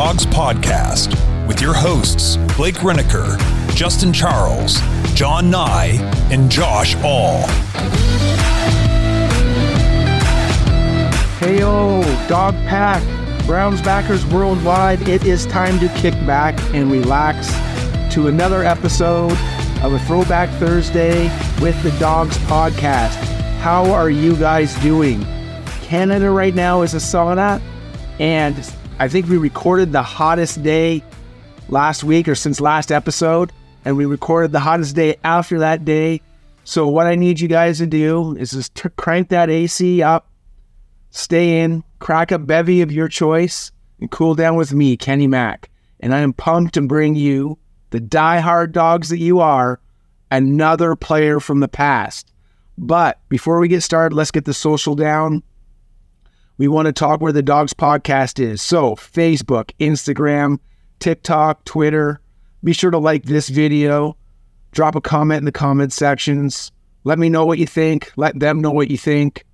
Dawgs Podcast with your hosts, Blake Riniker, Justin Charles, John Nye, and Josh All. Hey, yo, Dog Pack, Browns backers worldwide, it is time to kick back and relax to another episode of a Throwback Thursday with the Dawgs Podcast. How are you guys doing? Canada right now is a sauna, and I think we recorded the hottest day last week or since last episode, and we recorded the hottest day after that day. So, what I need you guys to do is just t- crank that AC up, stay in, crack a bevy of your choice, and cool down with me, Kenny Mac. And I am pumped to bring you, the die-hard dogs that you are, another player from the past. But before we get started, let's get the social down. We want to talk where the Dawgs Podcast is. So, Facebook, Instagram, TikTok, Twitter. Be sure to like this video, drop a comment in the comment sections. Let me know what you think. Let them know what you think.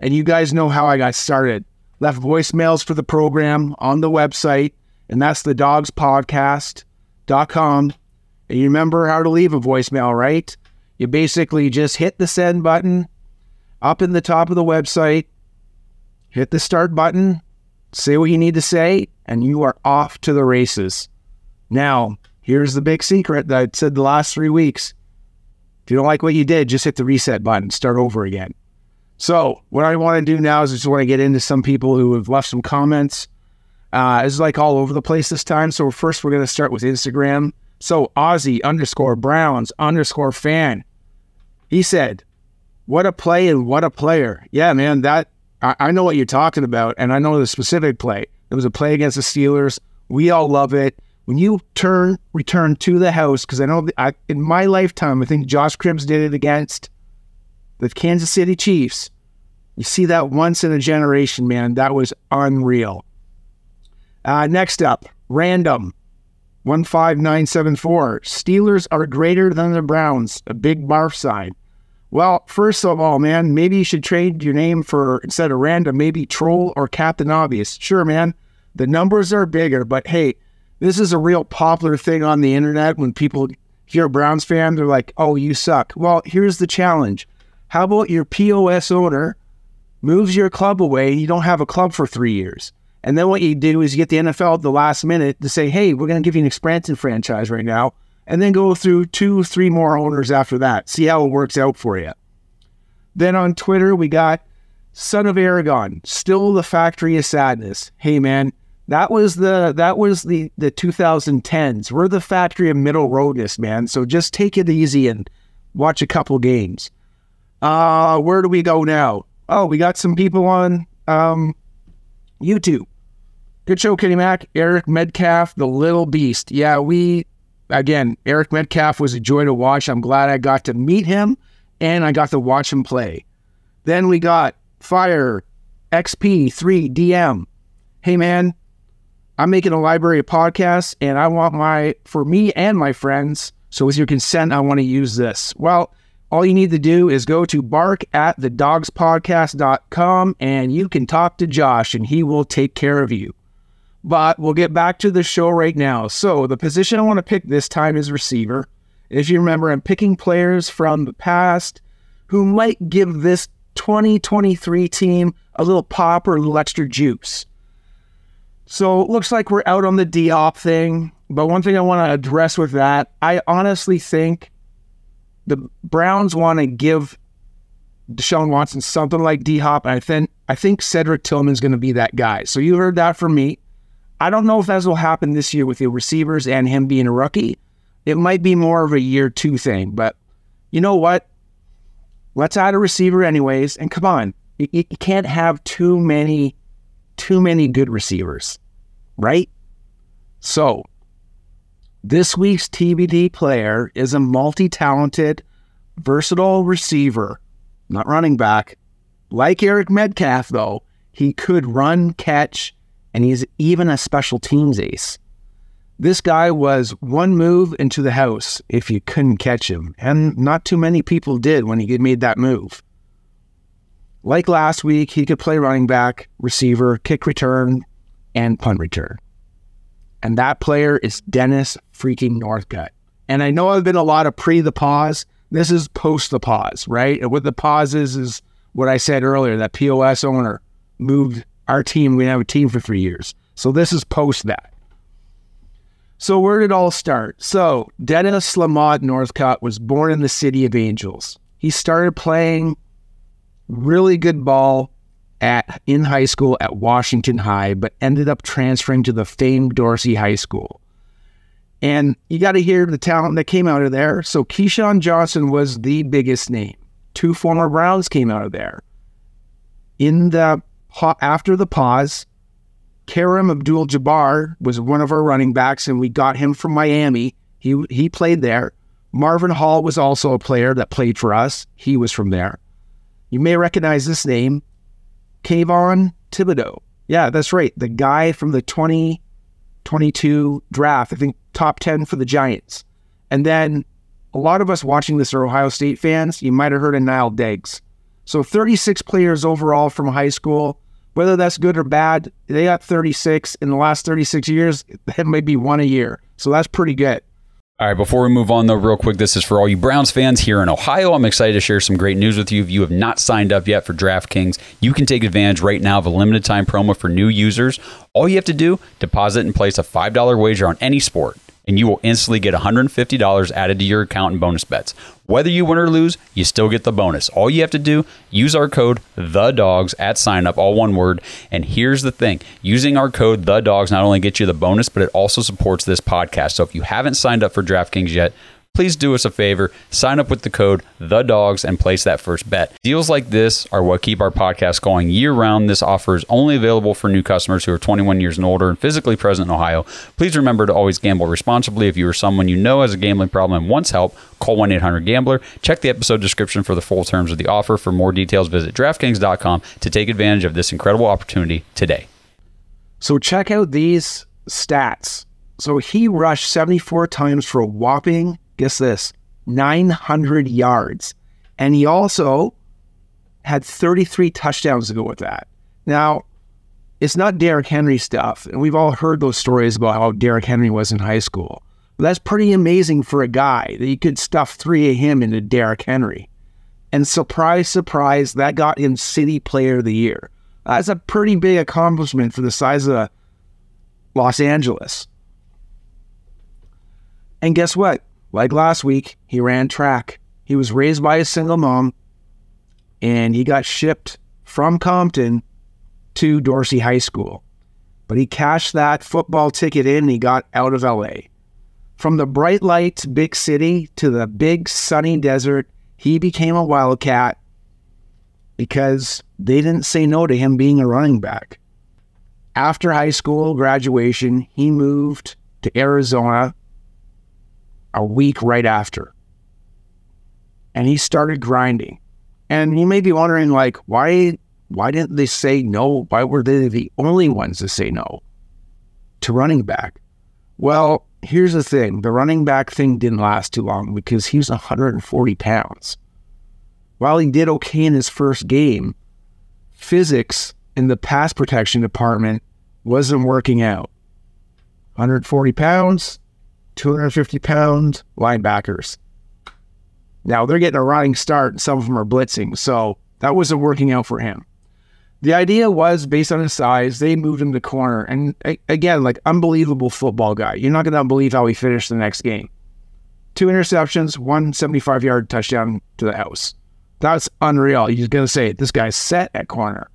And you guys know how I got started. Left voicemails for the program on the website, and that's the dogspodcast.com. And you remember how to leave a voicemail, right? You basically just hit the send button up in the top of the website, hit the start button, say what you need to say, and you are off to the races. Now, here's the big secret that I said the last three weeks. If you don't like what you did, just hit the reset button, start over again. So, what I want to do now is I just want to get into some people who have left some comments. Uh, it's like all over the place this time. So, first, we're going to start with Instagram. So, Aussie underscore Browns underscore fan. He said, What a play and what a player. Yeah, man, that I, I know what you're talking about, and I know the specific play. It was a play against the Steelers. We all love it. When you turn, return to the house, because I know I, in my lifetime, I think Josh Cribbs did it against the Kansas City Chiefs. You see that once in a generation, man. That was unreal. Uh, next up, random 15974. Steelers are greater than the Browns. A big barf sign. Well, first of all, man, maybe you should trade your name for, instead of random, maybe Troll or Captain Obvious. Sure, man, the numbers are bigger, but hey, this is a real popular thing on the internet when people hear Browns fan, they're like, oh, you suck. Well, here's the challenge. How about your POS owner moves your club away and you don't have a club for three years? And then what you do is you get the NFL at the last minute to say, hey, we're going to give you an expansion franchise right now and then go through two, three more owners after that. See how it works out for you. Then on Twitter, we got Son of Aragon, still the factory of sadness. Hey man, that was the that was the the 2010s. We're the factory of middle roadness, man. So just take it easy and watch a couple games. Uh, where do we go now? Oh, we got some people on um, YouTube. Good show, Kenny Mac. Eric Metcalf, the little beast. Yeah, we again, Eric Metcalf was a joy to watch. I'm glad I got to meet him and I got to watch him play. Then we got Fire XP3 DM. Hey man, I'm making a library of podcasts and I want my for me and my friends. So with your consent, I want to use this. Well, all you need to do is go to bark at the dogspodcast.com and you can talk to Josh and he will take care of you. But we'll get back to the show right now. So, the position I want to pick this time is receiver. If you remember, I'm picking players from the past who might give this 2023 team a little pop or a little extra juice. So, it looks like we're out on the D-Hop thing. But one thing I want to address with that, I honestly think the Browns want to give Deshaun Watson something like D Hop, and I think I think Cedric Tillman's going to be that guy. So you heard that from me. I don't know if that will happen this year with the receivers and him being a rookie. It might be more of a year two thing, but you know what? Let's add a receiver anyways. And come on, you, you can't have too many, too many good receivers, right? So this week's TBT player is a multi-talented, versatile receiver, not running back. Like Eric Metcalf, though, he could run, catch, and he's even a special teams ace. This guy was one move into the house if you couldn't catch him, and not too many people did when he made that move. Like last week, he could play running back, receiver, kick return, and punt return. And that player is Dennis freaking Northcutt. And I know I've been a lot of pre the pause. This is post the pause, right? And what the pause is, is what I said earlier that POS owner moved our team. We have a team for three years. So this is post that. So where did it all start? So Dennis Lamont Northcutt was born in the city of Angels. He started playing really good ball at in high school at Washington High, but ended up transferring to the famed Dorsey High School. And you got to hear the talent that came out of there. So Keyshawn Johnson was the biggest name. Two former Browns came out of there. In the after the pause, Karim Abdul Jabbar was one of our running backs, and we got him from Miami. He he played there. Marvin Hall was also a player that played for us. He was from there. You may recognize this name, Kayvon Thibodeaux. Yeah, that's right. The guy from the 2022 draft, I think top 10 for the Giants. And then a lot of us watching this are Ohio State fans. You might have heard of Nile Diggs. So 36 players overall from high school. Whether that's good or bad, they got 36 in the last 36 years. That might be one a year. So that's pretty good. All right, before we move on, though, real quick, this is for all you Browns fans here in Ohio. I'm excited to share some great news with you. If you have not signed up yet for DraftKings, you can take advantage right now of a limited time promo for new users. All you have to do, deposit and place a $5 wager on any sport and you will instantly get $150 added to your account in bonus bets. Whether you win or lose, you still get the bonus. All you have to do, use our code the dogs at sign up, all one word. And here's the thing, using our code the dogs not only gets you the bonus, but it also supports this podcast. So if you haven't signed up for DraftKings yet, please do us a favor, sign up with the code the dogs and place that first bet. Deals like this are what keep our podcast going year round. This offer is only available for new customers who are 21 years and older and physically present in Ohio. Please remember to always gamble responsibly. If you or someone you know has a gambling problem and wants help, call 1-800-GAMBLER. Check the episode description for the full terms of the offer. For more details, visit draftkings.com to take advantage of this incredible opportunity today. So check out these stats. So he rushed 74 times for a whopping guess this 900 yards. And he also had 33 touchdowns to go with that. Now, it's not Derrick Henry stuff. And we've all heard those stories about how Derrick Henry was in high school. But that's pretty amazing for a guy that you could stuff three of him into Derrick Henry. And surprise, surprise, that got him City Player of the Year. That's a pretty big accomplishment for the size of Los Angeles. And guess what? Like last week, he ran track. He was raised by a single mom and he got shipped from Compton to Dorsey High School. But he cashed that football ticket in and he got out of LA. From the bright lights, big city to the big sunny desert, he became a Wildcat because they didn't say no to him being a running back. After high school graduation, he moved to Arizona a week right after. And he started grinding. And you may be wondering, like, why why didn't they say no? Why were they the only ones to say no to running back? Well, here's the thing the running back thing didn't last too long because he was 140 pounds. While he did okay in his first game, physics in the pass protection department wasn't working out. 140 pounds, 250 pound linebackers. Now they're getting a running start, and some of them are blitzing, so that wasn't working out for him. The idea was based on his size, they moved him to corner. And again, like unbelievable football guy. You're not going to believe how he finished the next game. Two interceptions, one 75 yard touchdown to the house. That's unreal. You're going to say, this guy's set at corner.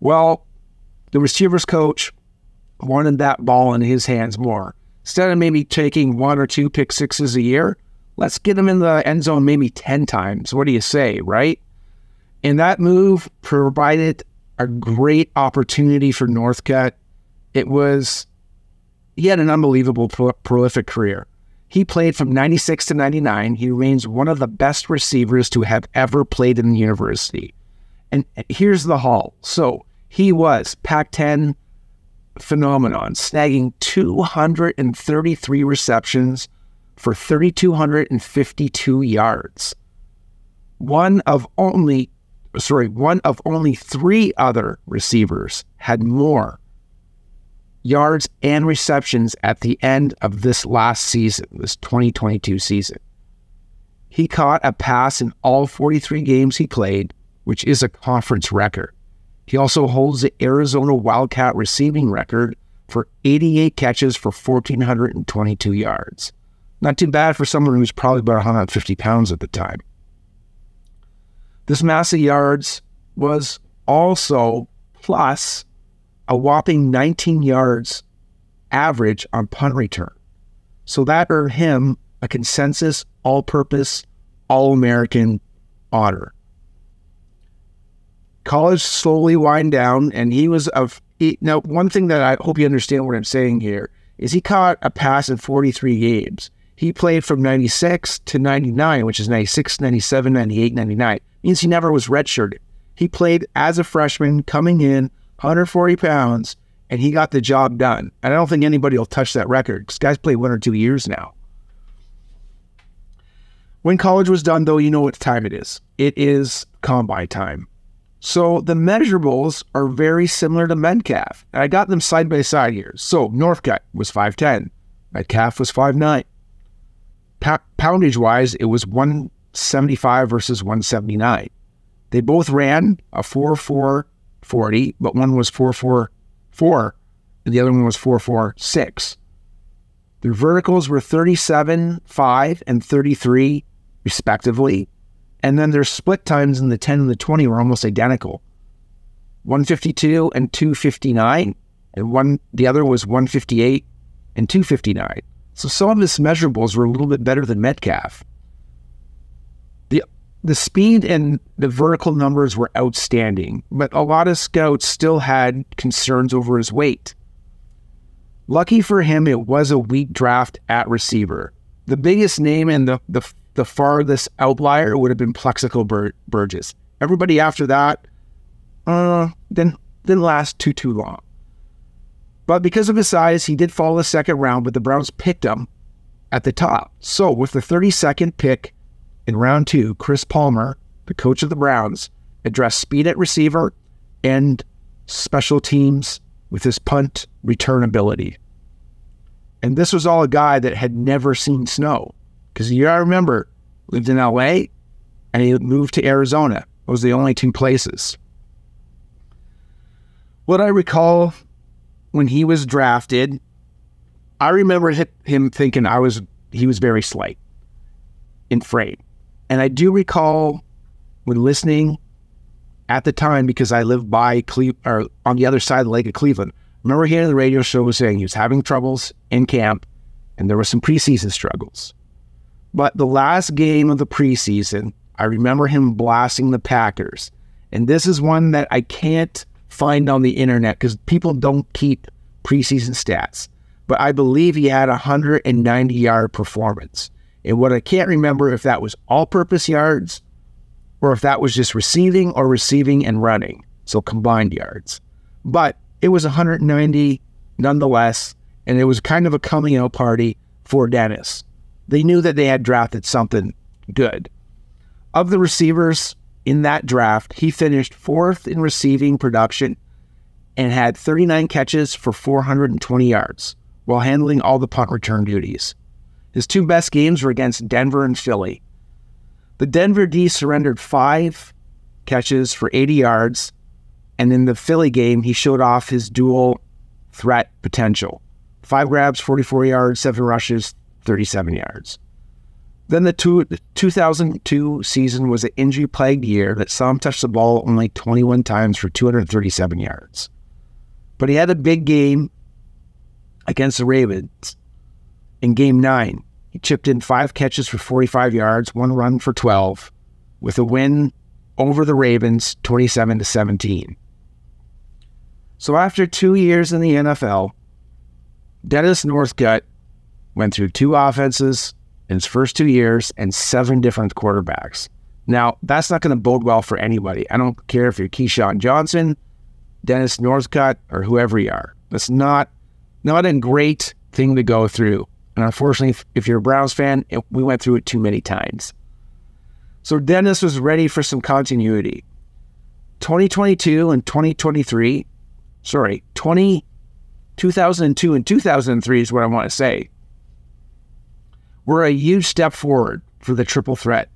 Well, the receivers coach wanted that ball in his hands more. Instead of maybe taking one or two pick sixes a year, let's get him in the end zone maybe 10 times. What do you say, right? And that move provided a great opportunity for Northcutt. It was, he had an unbelievable pro- prolific career. He played from 96 to 99. He remains one of the best receivers to have ever played in the university. And here's the haul. So he was Pac 10 phenomenon, snagging 233 receptions for 3,252 yards. One of only, sorry, one of only three other receivers had more yards and receptions at the end of this last season, this 2022 season. He caught a pass in all 43 games he played, which is a conference record. He also holds the Arizona Wildcat receiving record for 88 catches for 1,422 yards. Not too bad for someone who's probably about 150 pounds at the time. This massive yards was also plus a whopping 19 yards average on punt return. So that earned him a consensus all purpose All American honor. College slowly wind down, and he was of he, now one thing that I hope you understand what I'm saying here is he caught a pass in 43 games. He played from 96 to 99, which is 96, 97, 98, 99. Means he never was redshirted. He played as a freshman coming in 140 pounds, and he got the job done. And I don't think anybody will touch that record because guys play one or two years now. When college was done, though, you know what time it is. It is combine time. So the measurables are very similar to Metcalf. I got them side by side here. So Northcutt was 5'10, Metcalf was 5'9. poundage wise, it was 175 versus 179. They both ran a 4 4 40, but one was 4 4 4 and the other one was 4 4 6. Their verticals were 37 5 and 33, respectively. And then their split times in the 10 and the 20 were almost identical 152 and 259. And one the other was 158 and 259. So some of his measurables were a little bit better than Metcalf. The the speed and the vertical numbers were outstanding, but a lot of scouts still had concerns over his weight. Lucky for him, it was a weak draft at receiver. The biggest name and the, the the farthest outlier would have been Plaxico Bur- Burress. Everybody after that, uh, didn't, didn't last too, too long. But because of his size, he did fall the second round, but the Browns picked him at the top. So with the 32nd pick in round two, Chris Palmer, the coach of the Browns, addressed speed at receiver and special teams with his punt return ability. And this was all a guy that had never seen snow. Because you gotta remember, lived in LA and he moved to Arizona. Those was the only two places. What I recall when he was drafted, I remember him thinking I was he was very slight in frame. And I do recall when listening at the time because I lived by Cle- or on the other side of the lake of Cleveland. remember hearing the radio show was saying he was having troubles in camp and there were some preseason struggles. But the last game of the preseason, I remember him blasting the Packers. And this is one that I can't find on the internet because people don't keep preseason stats. But I believe he had a 190 yard performance. And what I can't remember if that was all purpose yards or if that was just receiving or receiving and running. So combined yards. But it was 190 nonetheless. And it was kind of a coming out party for Dennis they knew that they had drafted something good. Of the receivers in that draft, he finished fourth in receiving production and had 39 catches for 420 yards while handling all the punt return duties. His two best games were against Denver and Philly. The Denver D surrendered five catches for 80 yards, and in the Philly game, he showed off his dual threat potential. Five grabs, 44 yards, seven rushes, 37 yards. Then the, two, the 2002 season was an injury plagued year that saw him touch the ball only 21 times for 237 yards. But he had a big game against the Ravens in game nine. He chipped in five catches for 45 yards, one run for 12, with a win over the Ravens 27 to 17. So after two years in the NFL, Dennis Northcutt went through two offenses in his first two years and seven different quarterbacks. Now, that's not going to bode well for anybody. I don't care if you're Keyshawn Johnson, Dennis Northcutt, or whoever you are. That's not not a great thing to go through. And unfortunately, if, if you're a Browns fan, it, we went through it too many times. So Dennis was ready for some continuity. 2022 and 2023, sorry, 20 2002 and 2003 is what I want to say, were a huge step forward for the triple threat.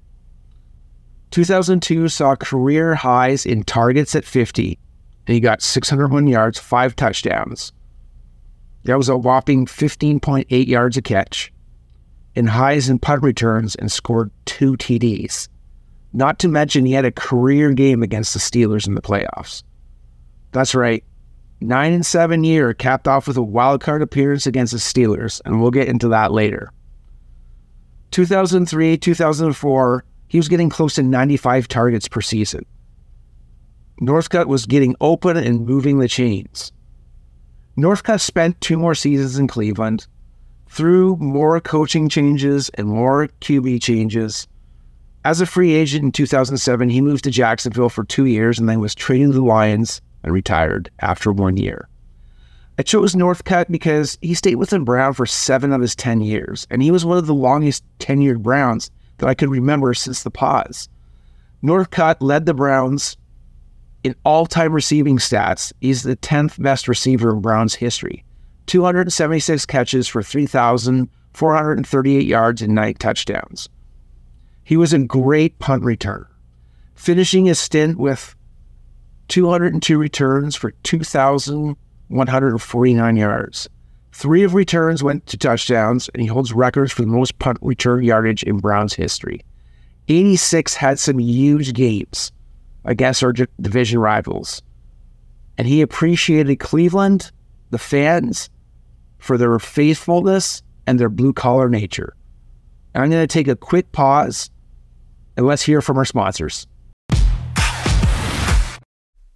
2002 saw career highs in targets at 50, and he got 601 yards, five touchdowns. That was a whopping 15.8 yards a catch, and highs in punt returns and scored two TDs. Not to mention, he had a career game against the Steelers in the playoffs. That's right. Nine and seven year, capped off with a wild card appearance against the Steelers, and we'll get into that later. 2003, 2004, he was getting close to 95 targets per season. Northcutt was getting open and moving the chains. Northcutt spent two more seasons in Cleveland, through more coaching changes and more QB changes. As a free agent in 2007, he moved to Jacksonville for two years and then was traded to the Lions and retired after one year. I chose Northcutt because he stayed with the Brown for seven of his 10 years, and he was one of the longest tenured Browns that I could remember since the pause. Northcutt led the Browns in all time receiving stats. He's the 10th best receiver in Browns history 276 catches for 3,438 yards and nine touchdowns. He was a great punt returner, finishing his stint with 202 returns for 2,149 yards. Three of returns went to touchdowns, and he holds records for the most punt return yardage in Browns history. 86 had some huge games against our division rivals. And he appreciated Cleveland, the fans, for their faithfulness and their blue collar nature. And I'm going to take a quick pause and let's hear from our sponsors.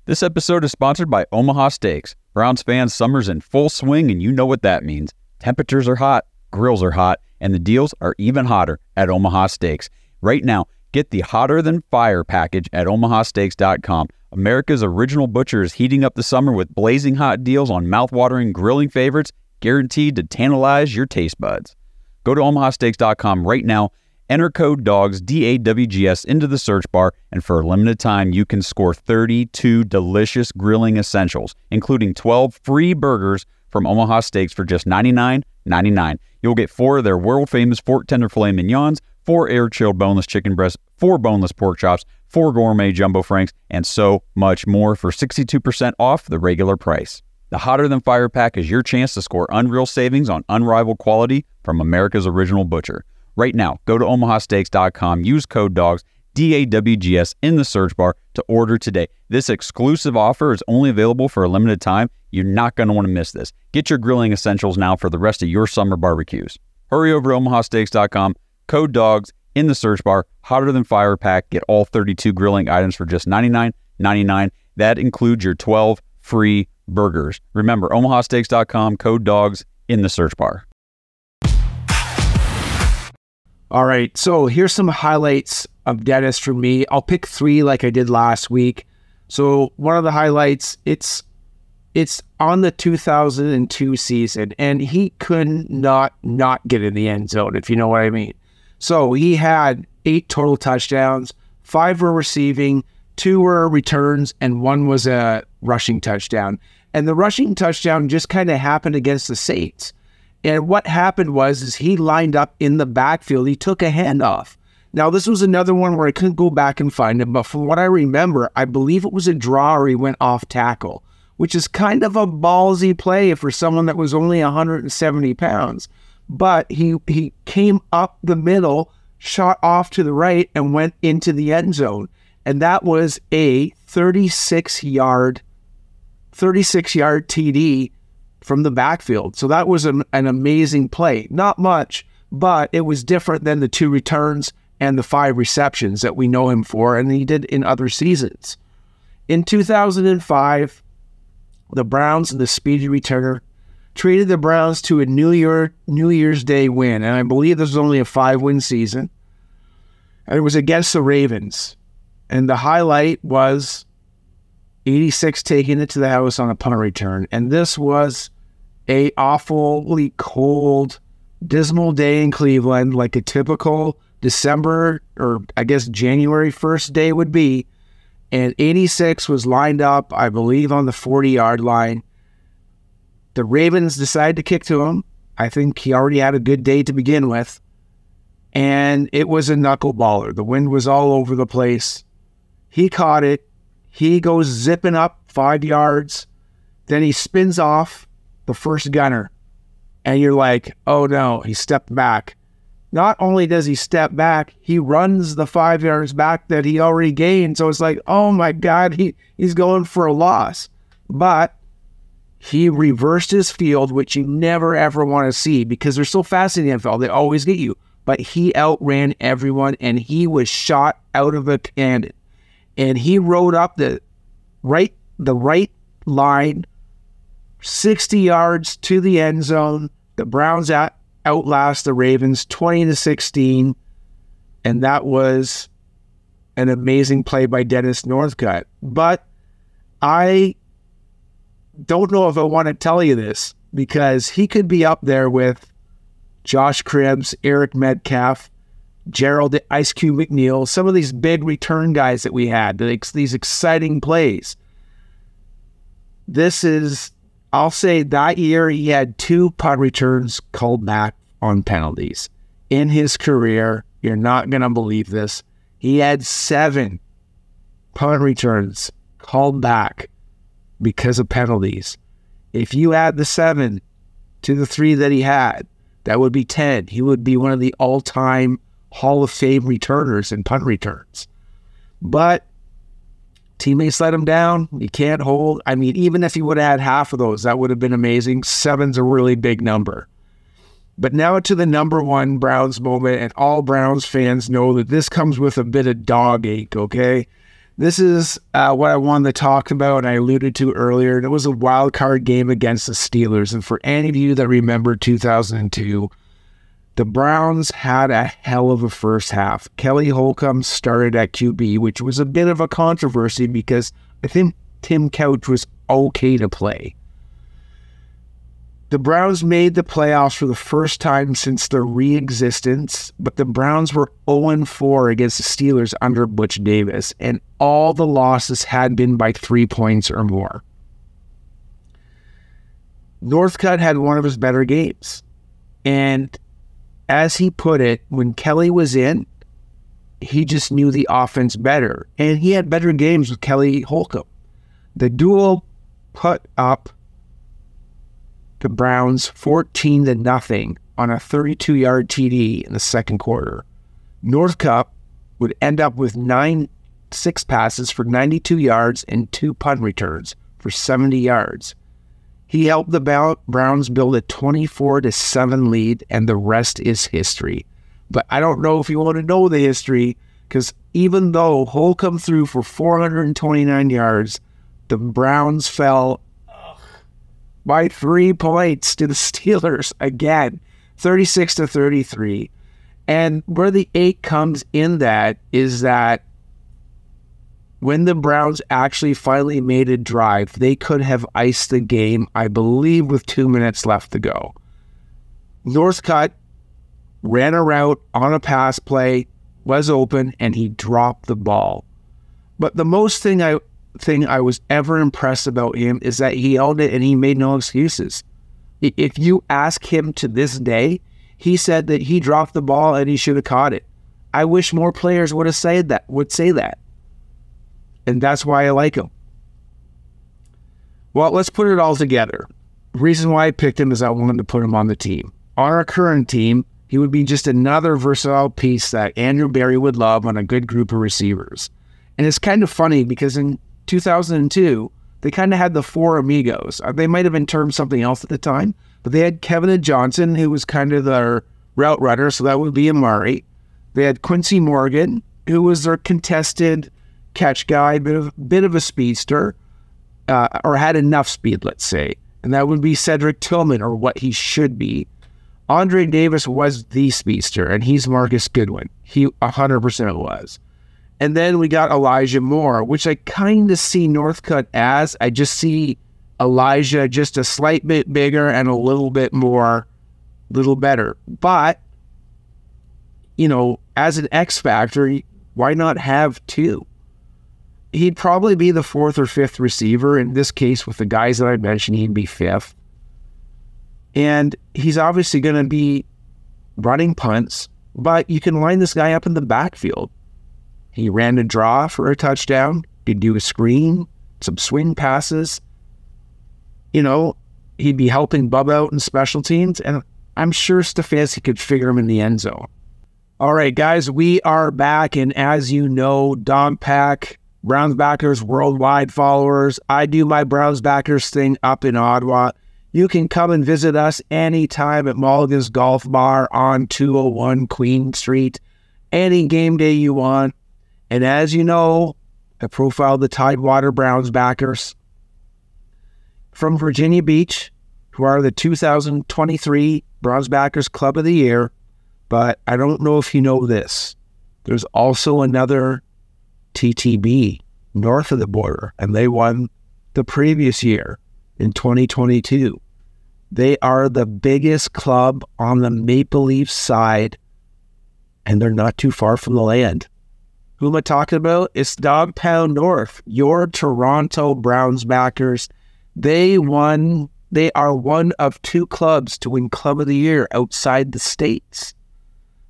This episode is sponsored by Omaha Steaks. Browns fans, summer's in full swing, and you know what that means. Temperatures are hot, grills are hot, and the deals are even hotter at Omaha Steaks. Right now, get the Hotter Than Fire package at omahasteaks.com. America's original butcher is heating up the summer with blazing hot deals on mouthwatering grilling favorites guaranteed to tantalize your taste buds. Go to omahasteaks.com right now Enter code DAWGS, D A W G S, into the search bar, and for a limited time, you can score 32 delicious grilling essentials, including 12 free burgers from Omaha Steaks for just $99.99. You'll get four of their world famous fork tender filet mignons, four air chilled boneless chicken breasts, four boneless pork chops, four gourmet jumbo franks, and so much more for 62% off the regular price. The Hotter Than Fire pack is your chance to score unreal savings on unrivaled quality from America's original butcher. Right now, go to omahasteaks.com, use code DAWGS, D A W G S, in the search bar to order today. This exclusive offer is only available for a limited time. You're not going to want to miss this. Get your grilling essentials now for the rest of your summer barbecues. Hurry over to omahasteaks.com, code DAWGS, in the search bar, hotter than fire pack. Get all 32 grilling items for just $99.99. That includes your 12 free burgers. Remember, omahasteaks.com, code DAWGS, in the search bar. All right. So here's some highlights of Dennis for me. I'll pick three like I did last week. So one of the highlights, it's it's on the 2002 season, and he could not not get in the end zone, if you know what I mean. So he had eight total touchdowns, five were receiving, two were returns, and one was a rushing touchdown. And the rushing touchdown just kind of happened against the Saints. And what happened was is he lined up in the backfield. He took a handoff. Now this was another one where I couldn't go back and find it, but from what I remember, I believe it was a draw or he went off tackle, which is kind of a ballsy play for someone that was only 170 pounds. But he he came up the middle, shot off to the right, and went into the end zone. And that was a 36 yard 36 yard TD from the backfield. So that was an, an amazing play. Not much, but it was different than the two returns and the five receptions that we know him for, and he did in other seasons. In 2005, the Browns and the speedy returner treated the Browns to a New Year New Year's Day win, and I believe this was only a five-win season. And it was against the Ravens, and the highlight was 86 taking it to the house on a punt return. And this was a awfully cold, dismal day in Cleveland, like a typical December or I guess January 1st day would be. And 86 was lined up, I believe, on the 40 yard line. The Ravens decided to kick to him. I think he already had a good day to begin with. And it was a knuckleballer. The wind was all over the place. He caught it. He goes zipping up five yards. Then he spins off the first gunner. And you're like, oh no, he stepped back. Not only does he step back, he runs the five yards back that he already gained. So it's like, oh my God, he, he's going for a loss. But he reversed his field, which you never ever want to see because they're so fast in the NFL. They always get you. But he outran everyone and he was shot out of a cannon. And he rode up the right the right line 60 yards to the end zone. The Browns at, outlast the Ravens 20 to 16. And that was an amazing play by Dennis Northcutt. But I don't know if I want to tell you this because he could be up there with Josh Cribbs, Eric Metcalf, Gerald Ice Cube McNeil, some of these big return guys that we had, these exciting plays. This is I'll say that year he had two punt returns called back on penalties. In his career, you're not going to believe this. He had seven punt returns called back because of penalties. If you add the seven to the three that he had, that would be 10. He would be one of the all time Hall of Fame returners and punt returns. But Teammates let him down. He can't hold. I mean, even if he would have had half of those, that would have been amazing. Seven's a really big number. But now to the number one Browns moment, and all Browns fans know that this comes with a bit of dog ache, okay? This is uh, what I wanted to talk about, and I alluded to earlier. And it was a wild card game against the Steelers. And for any of you that remember 2002, the Browns had a hell of a first half. Kelly Holcomb started at QB, which was a bit of a controversy because I think Tim Couch was okay to play. The Browns made the playoffs for the first time since their re-existence, but the Browns were 0-4 against the Steelers under Butch Davis, and all the losses had been by three points or more. Northcutt had one of his better games, and as he put it, when Kelly was in, he just knew the offense better. And he had better games with Kelly Holcomb. The duo put up the Browns 14 to nothing on a 32 yard TD in the second quarter. Northcutt would end up with nine six passes for 92 yards and two punt returns for 70 yards. He helped the Browns build a 24 to 7 lead, and the rest is history. But I don't know if you want to know the history, because even though Holcomb threw for 429 yards, the Browns fell by three points to the Steelers again, 36 to 33. And where the eight comes in that is that when the Browns actually finally made a drive, they could have iced the game, I believe, with two minutes left to go. Northcutt ran a route on a pass play, was open, and he dropped the ball. But the most thing I thing I was ever impressed about him is that he held it and he made no excuses. If you ask him to this day, he said that he dropped the ball and he should have caught it. I wish more players would have said that would say that and that's why I like him. Well, let's put it all together. The reason why I picked him is I wanted to put him on the team. On our current team, he would be just another versatile piece that Andrew Berry would love on a good group of receivers. And it's kind of funny because in 2002, they kind of had the four amigos. Uh, they might have been termed something else at the time, but they had Kevin Johnson, who was kind of their route runner, so that would be Amari. They had Quincy Morgan, who was their contested catch guy, bit of bit of a speedster, uh, or had enough speed, let's say, and that would be Cedric Tillman, or what he should be. Andre Davis was the speedster, and he's Marquise Goodwin. He 100% was. And then we got Elijah Moore, which I kind of see Northcutt as. I just see Elijah just a slight bit bigger and a little bit more, little better. But, you know, as an X factor, why not have two? He'd probably be the fourth or fifth receiver. In this case, with the guys that I mentioned, he'd be fifth. And he's obviously going to be running punts, but you can line this guy up in the backfield. He ran a draw for a touchdown, could do a screen, some swing passes. You know, he'd be helping Bub out in special teams, and I'm sure Stefanski could figure him in the end zone. All right, guys, we are back, and as you know, Dog Pack, Browns backers, worldwide followers, I do my Browns backers thing up in Ottawa. You can come and visit us anytime at Mulligan's Golf Bar on 201 Queen Street, any game day you want. And as you know, I profiled the Tidewater Browns backers from Virginia Beach, who are the 2023 Browns Backers Club of the Year. But I don't know if you know this. There's also another TTB north of the border, and they won the previous year in 2022. They are the biggest club on the Maple Leaf side, and they're not too far from the land. Who am I talking about? It's Dog Pound North, your Toronto Browns backers. They won, they are one of two clubs to win Club of the Year outside the States.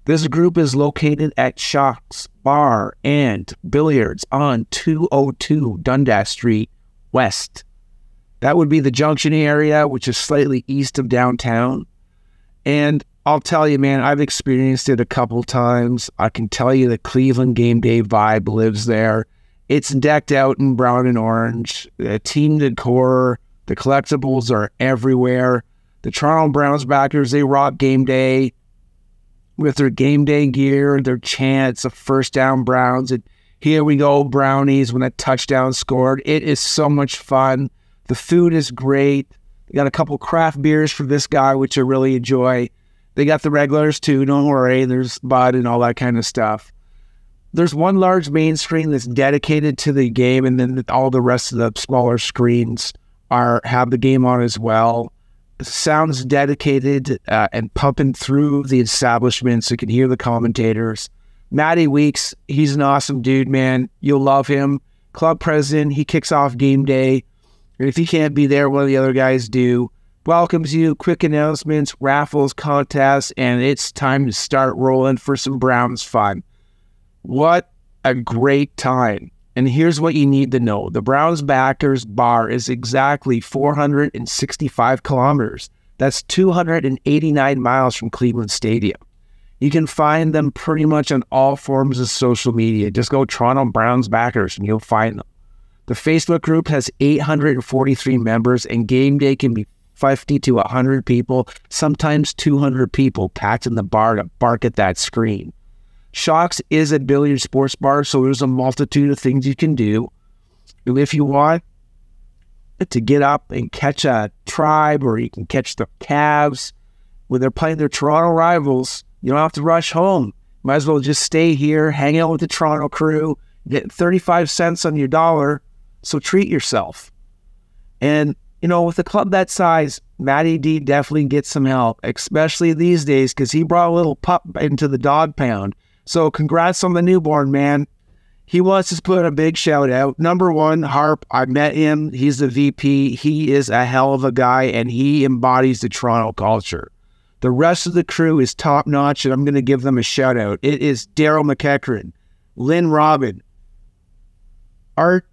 This group is located at Shocks Bar and Billiards on 202 Dundas Street West. That would be the Junction area, which is slightly east of downtown. And I'll tell you, man, I've experienced it a couple times. I can tell you the Cleveland game day vibe lives there. It's decked out in brown and orange. The team decor, the collectibles are everywhere. The Toronto Browns backers, they rock game day with their game day gear, their chants of first down Browns. And here we go, Brownies, when a touchdown scored. It is so much fun. The food is great. They got a couple craft beers for this guy, which I really enjoy. They got the regulars too. Don't worry. There's Bud and all that kind of stuff. There's one large main screen that's dedicated to the game, and then all the rest of the smaller screens are have the game on as well. Sound's dedicated uh, and pumping through the establishment, so you can hear the commentators. Matty Weeks, he's an awesome dude, man. You'll love him. Club president, he kicks off game day if he can't be there, one of the other guys do. Welcomes you, quick announcements, raffles, contests, and it's time to start rolling for some Browns fun. What a great time. And here's what you need to know the Browns Backers Bar is exactly 465 kilometers. That's 289 miles from Cleveland Stadium. You can find them pretty much on all forms of social media. Just go Toronto Browns Backers and you'll find them. The Facebook group has 843 members, and game day can be 50 to 100 people, sometimes 200 people packed in the bar to bark at that screen. Shocks is a billiard sports bar, so there's a multitude of things you can do. If you want to get up and catch a tribe, or you can catch the Cavs when they're playing their Toronto rivals, you don't have to rush home. Might as well just stay here, hang out with the Toronto crew, get 35 cents on your dollar, so treat yourself. And, you know, with a club that size, Matty D definitely gets some help, especially these days because he brought a little pup into the dog pound. So congrats on the newborn, man. He wants to put a big shout out. Number one, Harp, I met him. He's the VP. He is a hell of a guy and he embodies the Toronto culture. The rest of the crew is top notch, and I'm going to give them a shout out. It is Daryl McEachran, Lynn Robin, Art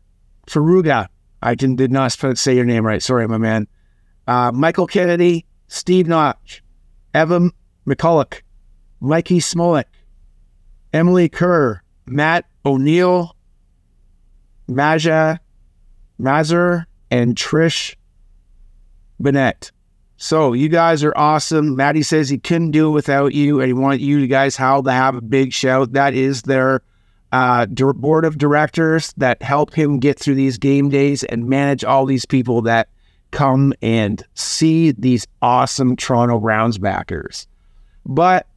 Faruga. I did not say your name right. Sorry, my man. Uh, Michael Kennedy, Steve Notch, Evan McCulloch, Mikey Smolik, Emily Kerr, Matt O'Neill, Maja Mazur, and Trish Bennett. So you guys are awesome. Maddie says he couldn't do it without you, and he wanted you guys how to have a big shout. That is their uh, board of directors that help him get through these game days and manage all these people that come and see these awesome Toronto Browns backers. But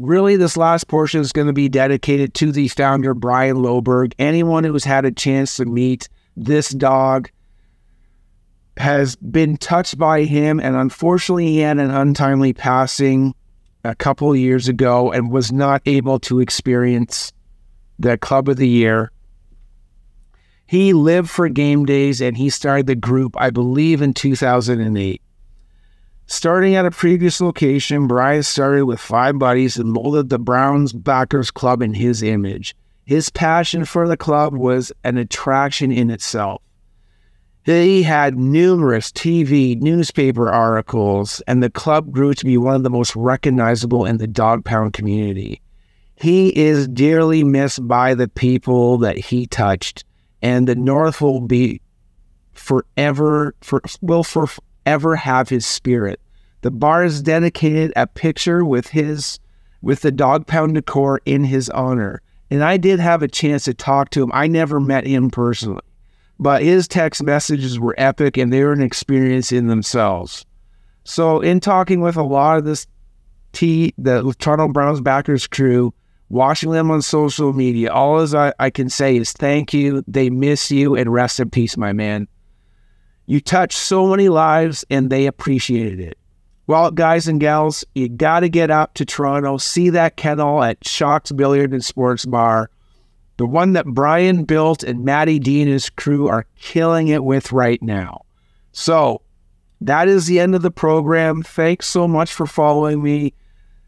really, this last portion is going to be dedicated to the founder, Brian Loberg. Anyone who has had a chance to meet this dog has been touched by him, and unfortunately, he had an untimely passing a couple years ago and was not able to experience the club of the year. He lived for game days and he started the group, I believe, in 2008. Starting at a previous location, Brian started with five buddies and molded the Browns Backers Club in his image. His passion for the club was an attraction in itself. He had numerous TV, newspaper articles, and the club grew to be one of the most recognizable in the Dawg Pound community. He is dearly missed by the people that he touched, and the North will be forever, for, will forever have his spirit. The bar is dedicated a picture with his, with the Dawg Pound decor in his honor. And I did have a chance to talk to him. I never met him personally, but his text messages were epic and they were an experience in themselves. So, in talking with a lot of this T, the Toronto Browns backers crew, watching them on social media, all as I, I can say is thank you. They miss you and rest in peace, my man. You touched so many lives and they appreciated it. Well, guys and gals, you got to get up to Toronto, see that kennel at Shock's Billiard and Sports Bar, the one that Brian built and Matty D and his crew are killing it with right now. So, that is the end of the program. Thanks so much for following me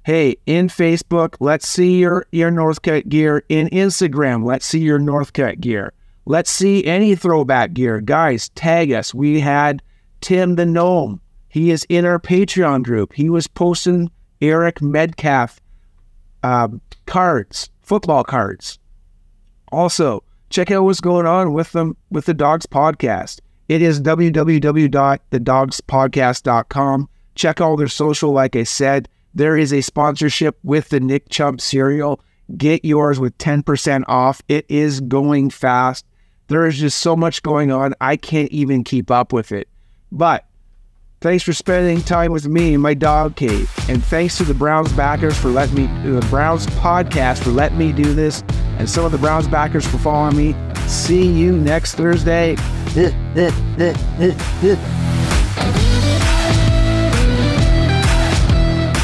hey, in Facebook, let's see your, your Northcutt gear. In Instagram, let's see your Northcutt gear. Let's see any throwback gear. Guys, tag us. We had Tim the Gnome. He is in our Patreon group. He was posting Eric Metcalf uh, cards, football cards. Also, check out what's going on with them with the Dawgs Podcast. It is www.thedawgspodcast.com. Check all their social, like I said. There is a sponsorship with the Nick Chubb cereal. Get yours with 10% off. It is going fast. There is just so much going on. I can't even keep up with it. But thanks for spending time with me in my dog cave. And thanks to the Browns backers for letting me, the Browns podcast for letting me do this. And some of the Browns backers for following me. See you next Thursday.